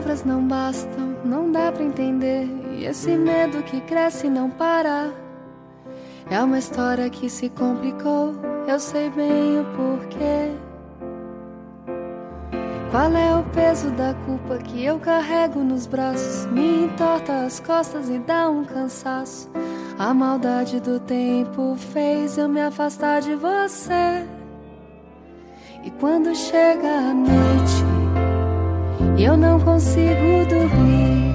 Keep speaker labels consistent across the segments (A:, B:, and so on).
A: palavras não bastam, não dá pra entender. E esse medo que cresce não para. É uma história que se complicou, eu sei bem o porquê. Qual é o peso da culpa que eu carrego nos braços? Me entorta as costas e dá um cansaço. A maldade do tempo fez eu me afastar de você. E quando chega a noite eu não consigo dormir,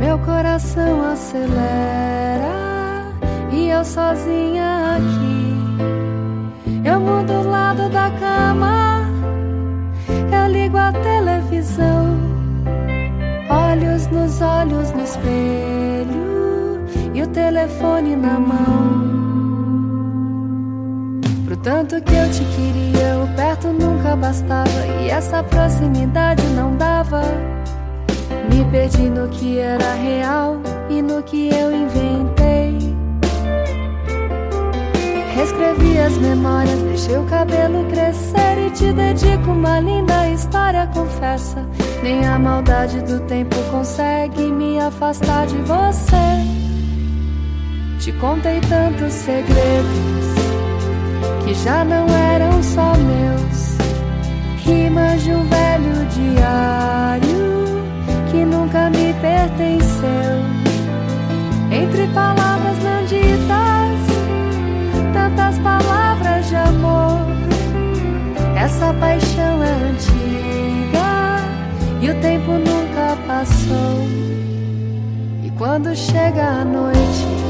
A: meu coração acelera e eu sozinha aqui. Eu mudo o lado da cama, eu ligo a televisão, olhos nos olhos no espelho e o telefone na mão. Tanto que eu te queria, o perto nunca bastava. E essa proximidade não dava. Me perdi no que era real e no que eu inventei. Reescrevi as memórias, deixei o cabelo crescer e te dedico uma linda história, confessa. Nem a maldade do tempo consegue me afastar de você. Te contei tantos segredos que já não eram só meus. Rimas de um velho diário que nunca me pertenceu. Entre palavras não ditas, tantas palavras de amor. Essa paixão é antiga e o tempo nunca passou. E quando chega a noite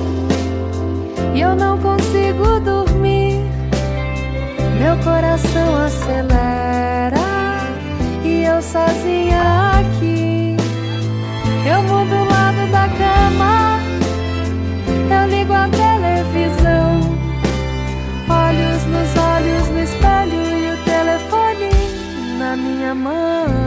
A: Meu coração acelera e eu sozinha aqui. Eu mudo o lado da cama, eu ligo a televisão. Olhos nos olhos no espelho e o telefone na minha mão.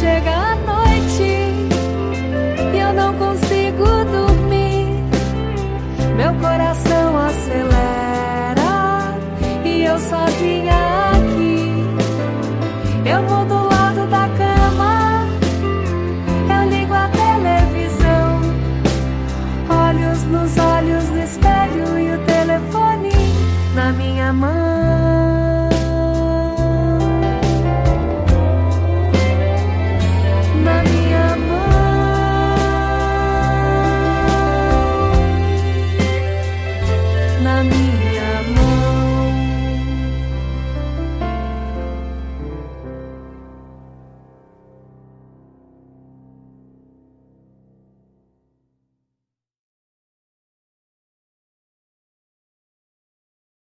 A: Chega a noite e eu não consigo dormir. Meu coração acelera e eu sozinha aqui. Eu mudo